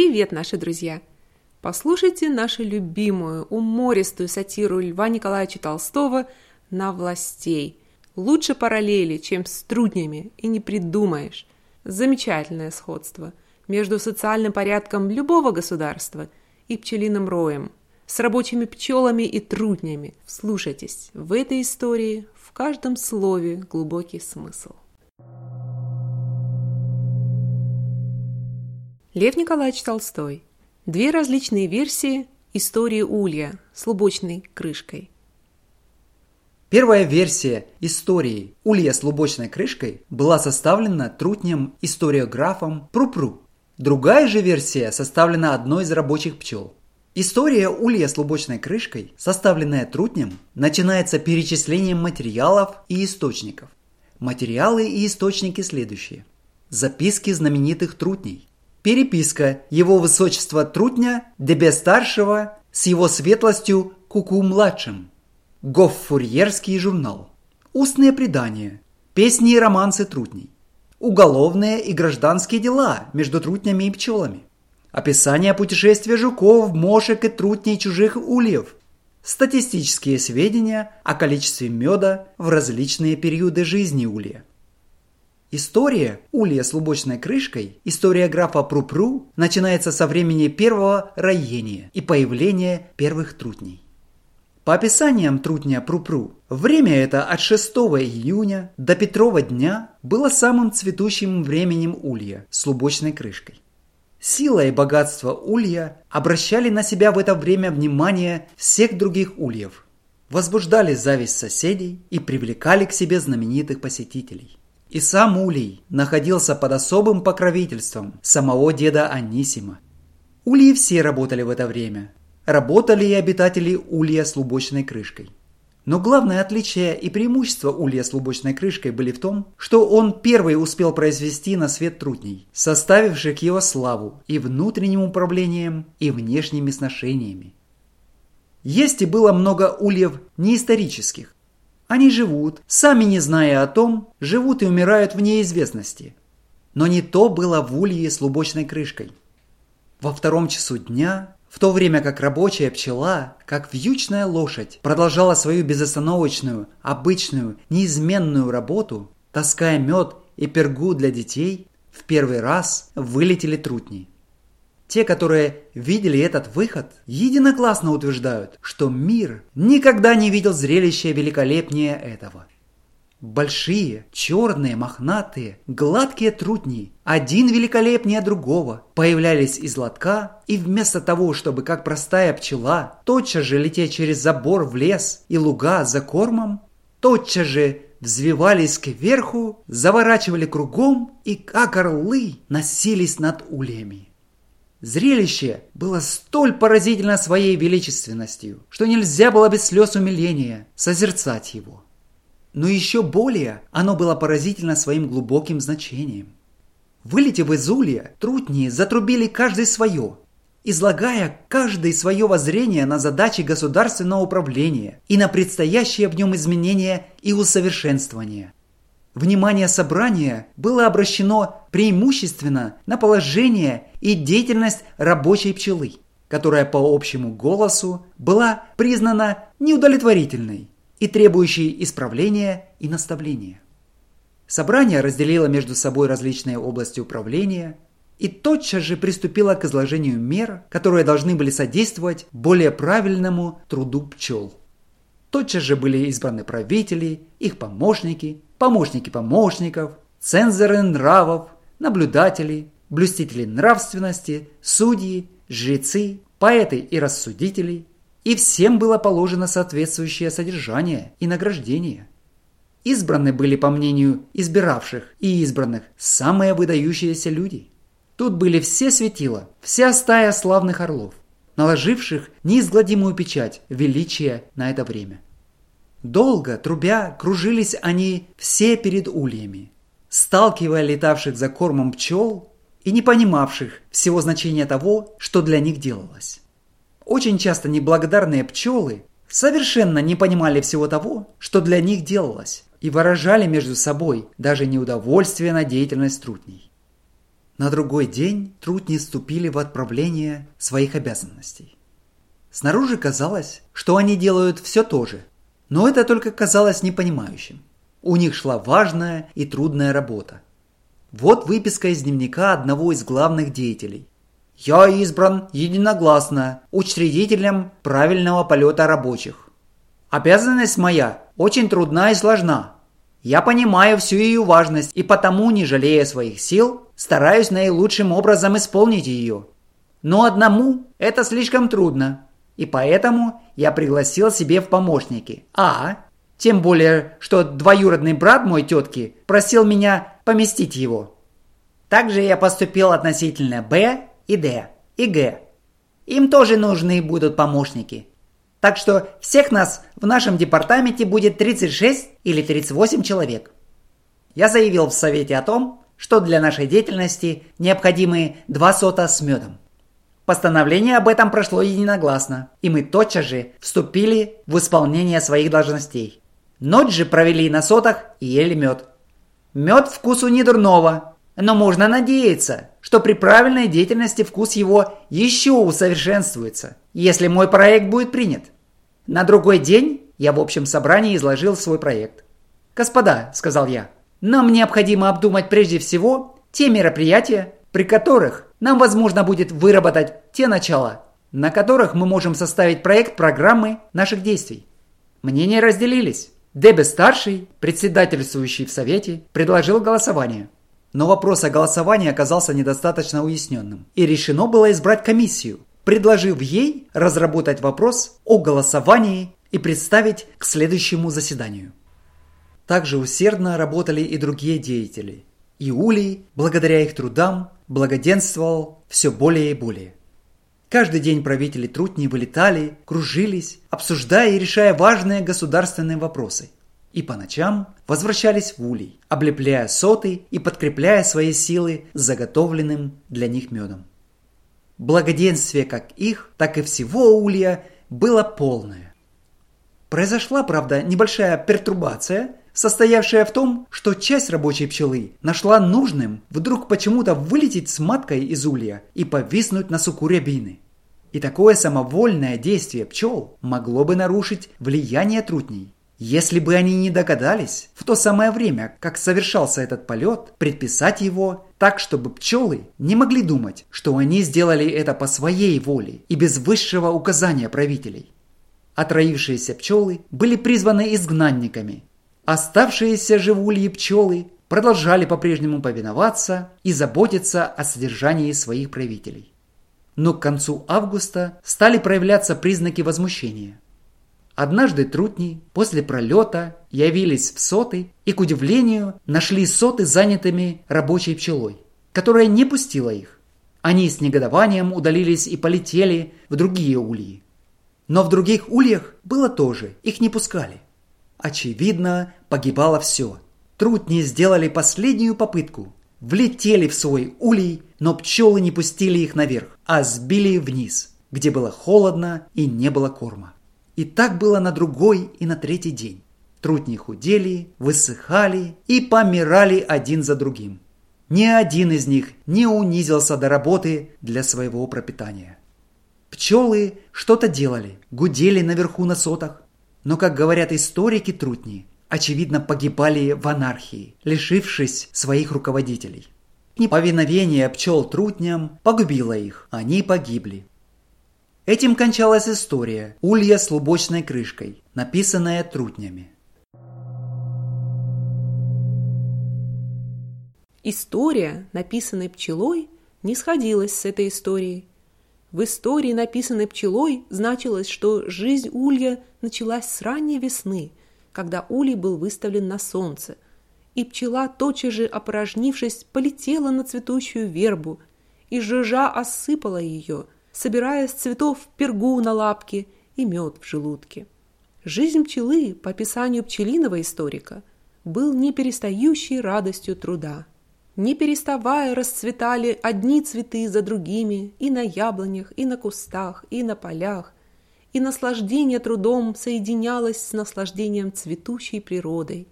Привет, наши друзья! Послушайте нашу любимую, умористую сатиру Льва Николаевича Толстого «На властей». Лучше параллели, чем с труднями, и не придумаешь. Замечательное сходство между социальным порядком любого государства и пчелиным роем, с рабочими пчелами и труднями. Вслушайтесь, в этой истории в каждом слове глубокий смысл. Лев Николаевич Толстой. Две различные версии истории улья с лубочной крышкой. Первая версия истории улья с лубочной крышкой была составлена трутнем историографом Прупру. Другая же версия составлена одной из рабочих пчел. История улья с лубочной крышкой, составленная трутнем, начинается перечислением материалов и источников. Материалы и источники следующие. Записки знаменитых трутней, Переписка его высочества Трутня Дебе-старшего с его светлостью Куку-младшим. Гоффурьерский журнал. Устные предания. Песни и романсы Трутней. Уголовные и гражданские дела между трутнями и пчелами. Описание путешествия жуков, мошек и трутней чужих ульев. Статистические сведения о количестве меда в различные периоды жизни улья. История улья с лубочной крышкой, история графа Прупру, начинается со времени первого роения и появления первых трутней. По описаниям трутня Прупру, время это от 6 июня до Петрова дня было самым цветущим временем улья с лубочной крышкой. Сила и богатство улья обращали на себя в это время внимание всех других ульев, возбуждали зависть соседей и привлекали к себе знаменитых посетителей. И сам Улей находился под особым покровительством самого деда Анисима. Ульи все работали в это время. Работали и обитатели улья с лубочной крышкой. Но главное отличие и преимущество улья с лубочной крышкой были в том, что он первый успел произвести на свет трудней, составивших его славу и внутренним управлением, и внешними сношениями. Есть и было много ульев неисторических, они живут, сами не зная о том, живут и умирают в неизвестности. Но не то было в улье с лубочной крышкой. Во втором часу дня, в то время как рабочая пчела, как вьючная лошадь, продолжала свою безостановочную, обычную, неизменную работу, таская мед и пергу для детей, в первый раз вылетели трутни. Те, которые видели этот выход, единогласно утверждают, что мир никогда не видел зрелища великолепнее этого. Большие, черные, мохнатые, гладкие трутни, один великолепнее другого, появлялись из лотка, и вместо того, чтобы как простая пчела тотчас же лететь через забор в лес и луга за кормом, тотчас же взвивались кверху, заворачивали кругом и, как орлы, носились над ульями. Зрелище было столь поразительно своей величественностью, что нельзя было без слез умиления созерцать его. Но еще более оно было поразительно своим глубоким значением. Вылетев из улья, трутни затрубили каждый свое, излагая каждое свое воззрение на задачи государственного управления и на предстоящие в нем изменения и усовершенствования. Внимание собрания было обращено преимущественно на положение и деятельность рабочей пчелы, которая по общему голосу была признана неудовлетворительной и требующей исправления и наставления. Собрание разделило между собой различные области управления и тотчас же приступило к изложению мер, которые должны были содействовать более правильному труду пчел. Тотчас же были избраны правители, их помощники, помощники помощников, цензоры нравов, наблюдатели, блюстители нравственности, судьи, жрецы, поэты и рассудители, и всем было положено соответствующее содержание и награждение. Избраны были, по мнению избиравших и избранных, самые выдающиеся люди. Тут были все светила, вся стая славных орлов, наложивших неизгладимую печать величия на это время. Долго, трубя, кружились они все перед ульями, сталкивая летавших за кормом пчел и не понимавших всего значения того, что для них делалось. Очень часто неблагодарные пчелы совершенно не понимали всего того, что для них делалось, и выражали между собой даже неудовольствие на деятельность трутней. На другой день трутни вступили в отправление своих обязанностей. Снаружи казалось, что они делают все то же, но это только казалось непонимающим. У них шла важная и трудная работа. Вот выписка из дневника одного из главных деятелей. «Я избран единогласно учредителем правильного полета рабочих. Обязанность моя очень трудна и сложна. Я понимаю всю ее важность и потому, не жалея своих сил, стараюсь наилучшим образом исполнить ее. Но одному это слишком трудно, и поэтому я пригласил себе в помощники. А, тем более, что двоюродный брат мой тетки просил меня поместить его. Также я поступил относительно Б и Д и Г. Им тоже нужны будут помощники. Так что всех нас в нашем департаменте будет 36 или 38 человек. Я заявил в совете о том, что для нашей деятельности необходимы два сота с медом. Постановление об этом прошло единогласно, и мы тотчас же вступили в исполнение своих должностей. Ночь же провели на сотах и ели мед. Мед вкусу не дурного, но можно надеяться, что при правильной деятельности вкус его еще усовершенствуется, если мой проект будет принят. На другой день я в общем собрании изложил свой проект. «Господа», — сказал я, — «нам необходимо обдумать прежде всего те мероприятия, при которых нам возможно будет выработать те начала, на которых мы можем составить проект программы наших действий. Мнения разделились. Дебе-старший, председательствующий в Совете, предложил голосование. Но вопрос о голосовании оказался недостаточно уясненным, и решено было избрать комиссию, предложив ей разработать вопрос о голосовании и представить к следующему заседанию. Также усердно работали и другие деятели. И Улей, благодаря их трудам, благоденствовал все более и более. Каждый день правители Трутни вылетали, кружились, обсуждая и решая важные государственные вопросы. И по ночам возвращались в улей, облепляя соты и подкрепляя свои силы заготовленным для них медом. Благоденствие как их, так и всего улья было полное. Произошла, правда, небольшая пертурбация, состоявшая в том, что часть рабочей пчелы нашла нужным вдруг почему-то вылететь с маткой из улья и повиснуть на суку рябины. И такое самовольное действие пчел могло бы нарушить влияние трутней. Если бы они не догадались в то самое время, как совершался этот полет, предписать его так, чтобы пчелы не могли думать, что они сделали это по своей воле и без высшего указания правителей. Отроившиеся пчелы были призваны изгнанниками Оставшиеся улье пчелы продолжали по-прежнему повиноваться и заботиться о содержании своих правителей. Но к концу августа стали проявляться признаки возмущения. Однажды трутни после пролета явились в соты и, к удивлению, нашли соты занятыми рабочей пчелой, которая не пустила их. Они с негодованием удалились и полетели в другие ульи. Но в других ульях было тоже, их не пускали. Очевидно, погибало все. Трутни сделали последнюю попытку. Влетели в свой улей, но пчелы не пустили их наверх, а сбили вниз, где было холодно и не было корма. И так было на другой и на третий день. Трутни худели, высыхали и помирали один за другим. Ни один из них не унизился до работы для своего пропитания. Пчелы что-то делали, гудели наверху на сотах, но, как говорят историки трутни, очевидно погибали в анархии, лишившись своих руководителей. Неповиновение пчел трутням погубило их, они погибли. Этим кончалась история «Улья с лубочной крышкой», написанная трутнями. История, написанная пчелой, не сходилась с этой историей. В истории, написанной пчелой, значилось, что жизнь улья началась с ранней весны, когда улей был выставлен на солнце, и пчела, тотчас же опорожнившись, полетела на цветущую вербу, и жужжа осыпала ее, собирая с цветов пергу на лапке и мед в желудке. Жизнь пчелы, по описанию пчелиного историка, был неперестающей радостью труда. Не переставая расцветали одни цветы за другими и на яблонях, и на кустах, и на полях, и наслаждение трудом соединялось с наслаждением цветущей природой.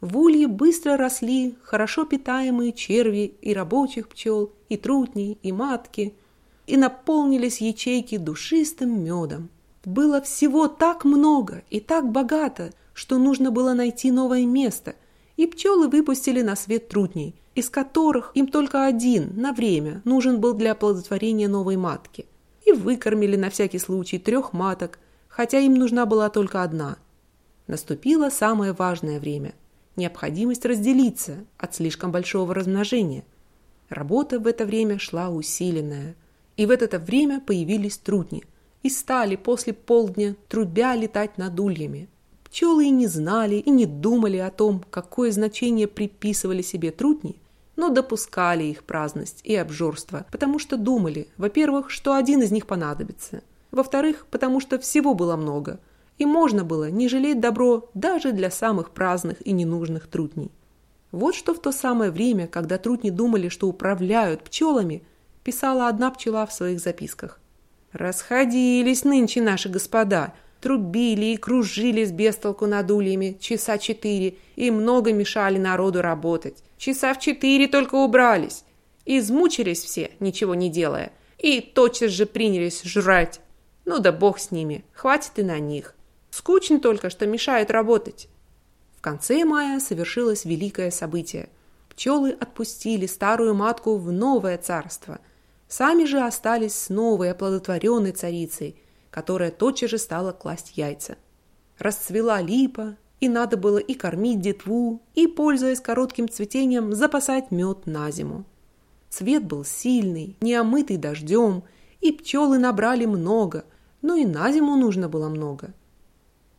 В улье быстро росли хорошо питаемые черви и рабочих пчел, и трутни, и матки, и наполнились ячейки душистым медом. Было всего так много и так богато, что нужно было найти новое место, и пчелы выпустили на свет трутней, из которых им только один на время нужен был для оплодотворения новой матки. И выкормили на всякий случай трех маток, хотя им нужна была только одна. Наступило самое важное время – необходимость разделиться от слишком большого размножения. Работа в это время шла усиленная. И в это время появились трутни и стали после полдня трубя летать над ульями. Пчелы и не знали, и не думали о том, какое значение приписывали себе трутни, но допускали их праздность и обжорство, потому что думали, во-первых, что один из них понадобится, во-вторых, потому что всего было много, и можно было не жалеть добро даже для самых праздных и ненужных трутней. Вот что в то самое время, когда трутни думали, что управляют пчелами, писала одна пчела в своих записках. «Расходились нынче наши господа, трубили и кружились без толку над ульями часа четыре и много мешали народу работать. Часа в четыре только убрались. Измучились все, ничего не делая, и тотчас же принялись жрать. Ну да бог с ними, хватит и на них. Скучно только, что мешает работать. В конце мая совершилось великое событие. Пчелы отпустили старую матку в новое царство. Сами же остались с новой оплодотворенной царицей, которая тотчас же стала класть яйца. Расцвела липа, и надо было и кормить детву, и, пользуясь коротким цветением, запасать мед на зиму. Цвет был сильный, не омытый дождем, и пчелы набрали много, но и на зиму нужно было много.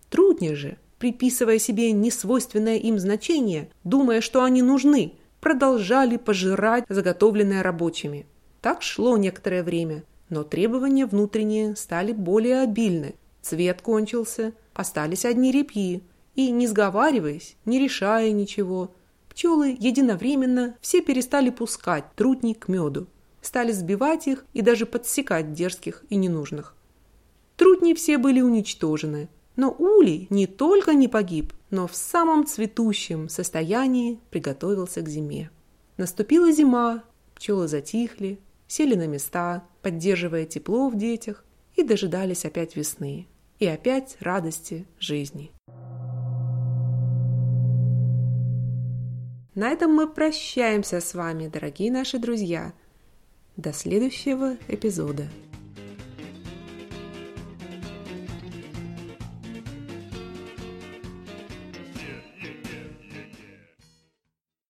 Труднее же, приписывая себе несвойственное им значение, думая, что они нужны, продолжали пожирать заготовленное рабочими. Так шло некоторое время, но требования внутренние стали более обильны. Цвет кончился, остались одни репьи, и, не сговариваясь, не решая ничего, пчелы единовременно все перестали пускать трутни к меду, стали сбивать их и даже подсекать дерзких и ненужных. Трутни все были уничтожены, но улей не только не погиб, но в самом цветущем состоянии приготовился к зиме. Наступила зима, пчелы затихли, сели на места, поддерживая тепло в детях, и дожидались опять весны, и опять радости жизни. На этом мы прощаемся с вами, дорогие наши друзья. До следующего эпизода.